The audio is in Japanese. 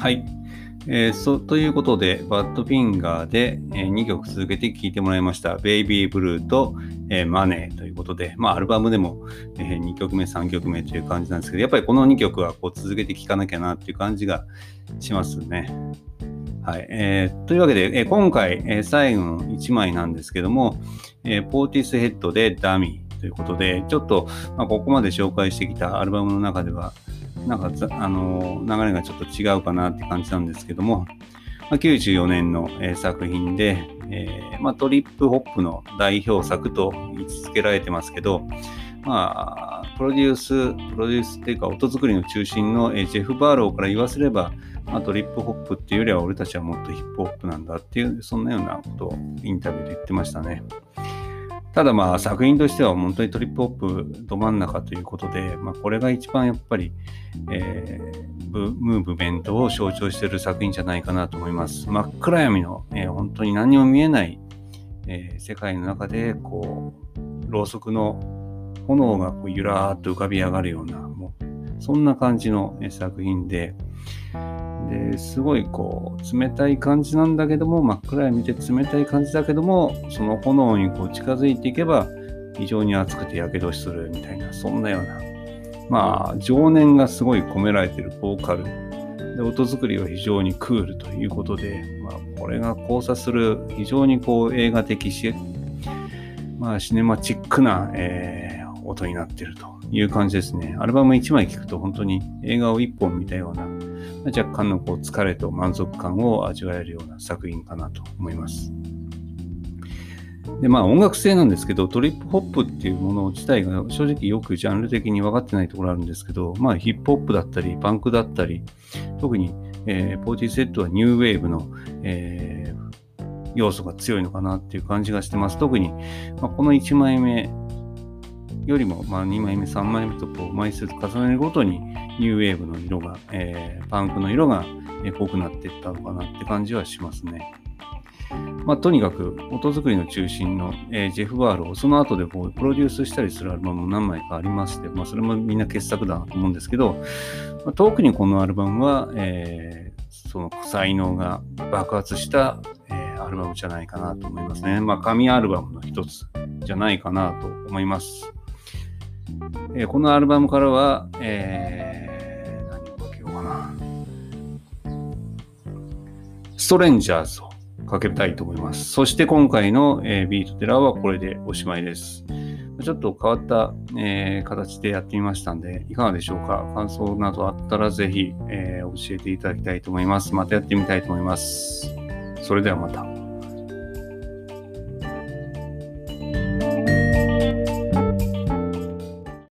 はい。えー、そということで、バッドフィンガーで、えー、2曲続けて聴いてもらいました。ベイビーブルーと、えー、マネーということで、まあ、アルバムでも、えー、2曲目、3曲目という感じなんですけど、やっぱりこの2曲はこう続けて聴かなきゃなっていう感じがしますね。はい。えー、というわけで、えー、今回、えー、最後の1枚なんですけども、え、ポーティスヘッドでダミーということで、ちょっと、まあ、ここまで紹介してきたアルバムの中では、なんか、あの、流れがちょっと違うかなって感じなんですけども、まあ、94年の、えー、作品で、えー、まあ、トリップホップの代表作と位置づけられてますけど、まあ、プロデュース、プロデュースっていうか音作りの中心の、えー、ジェフ・バーローから言わせれば、まあ、トリップホップっていうよりは俺たちはもっとヒップホップなんだっていう、そんなようなことをインタビューで言ってましたね。ただまあ作品としては本当にトリップホップど真ん中ということで、まあ、これが一番やっぱり、えー、ムーブメントを象徴している作品じゃないかなと思います。真っ暗闇の、えー、本当に何も見えない、えー、世界の中でこうろうそくの炎がこうゆらーっと浮かび上がるようなそんな感じの作品で、ですごいこう冷たい感じなんだけども真っ暗闇で冷たい感じだけどもその炎にこう近づいていけば非常に熱くてやけどするみたいなそんなような。まあ情念がすごい込められてるボーカル。で音作りは非常にクールということで、まあ、これが交差する非常にこう映画的し、まあ、シネマチックな、えー、音になっていると。いう感じですね。アルバム1枚聴くと本当に映画を1本見たような若干のこう疲れと満足感を味わえるような作品かなと思います。でまあ音楽性なんですけどトリップホップっていうもの自体が正直よくジャンル的に分かってないところあるんですけどまあヒップホップだったりパンクだったり特に、えー、ポーティセットはニューウェーブの、えー、要素が強いのかなっていう感じがしてます。特に、まあ、この1枚目よりも、まあ、2枚目、3枚目とこう枚数重ねるごとにニューウェーブの色が、えー、パンクの色が濃くなっていったのかなって感じはしますね。まあ、とにかく音作りの中心の、えー、ジェフ・バールをその後でこうプロデュースしたりするアルバムも何枚かありまして、まあ、それもみんな傑作だなと思うんですけど、まあ、特にこのアルバムは、えー、その才能が爆発した、えー、アルバムじゃないかなと思いますね。まあ、神アルバムの一つじゃないかなと思います。えー、このアルバムからは、えー、何をかけようかな。ストレンジャーズをかけたいと思います。そして今回の、えー、ビートテラーはこれでおしまいです。ちょっと変わった、えー、形でやってみましたんで、いかがでしょうか？感想などあったらぜひ、えー、教えていただきたいと思います。またやってみたいと思います。それではまた。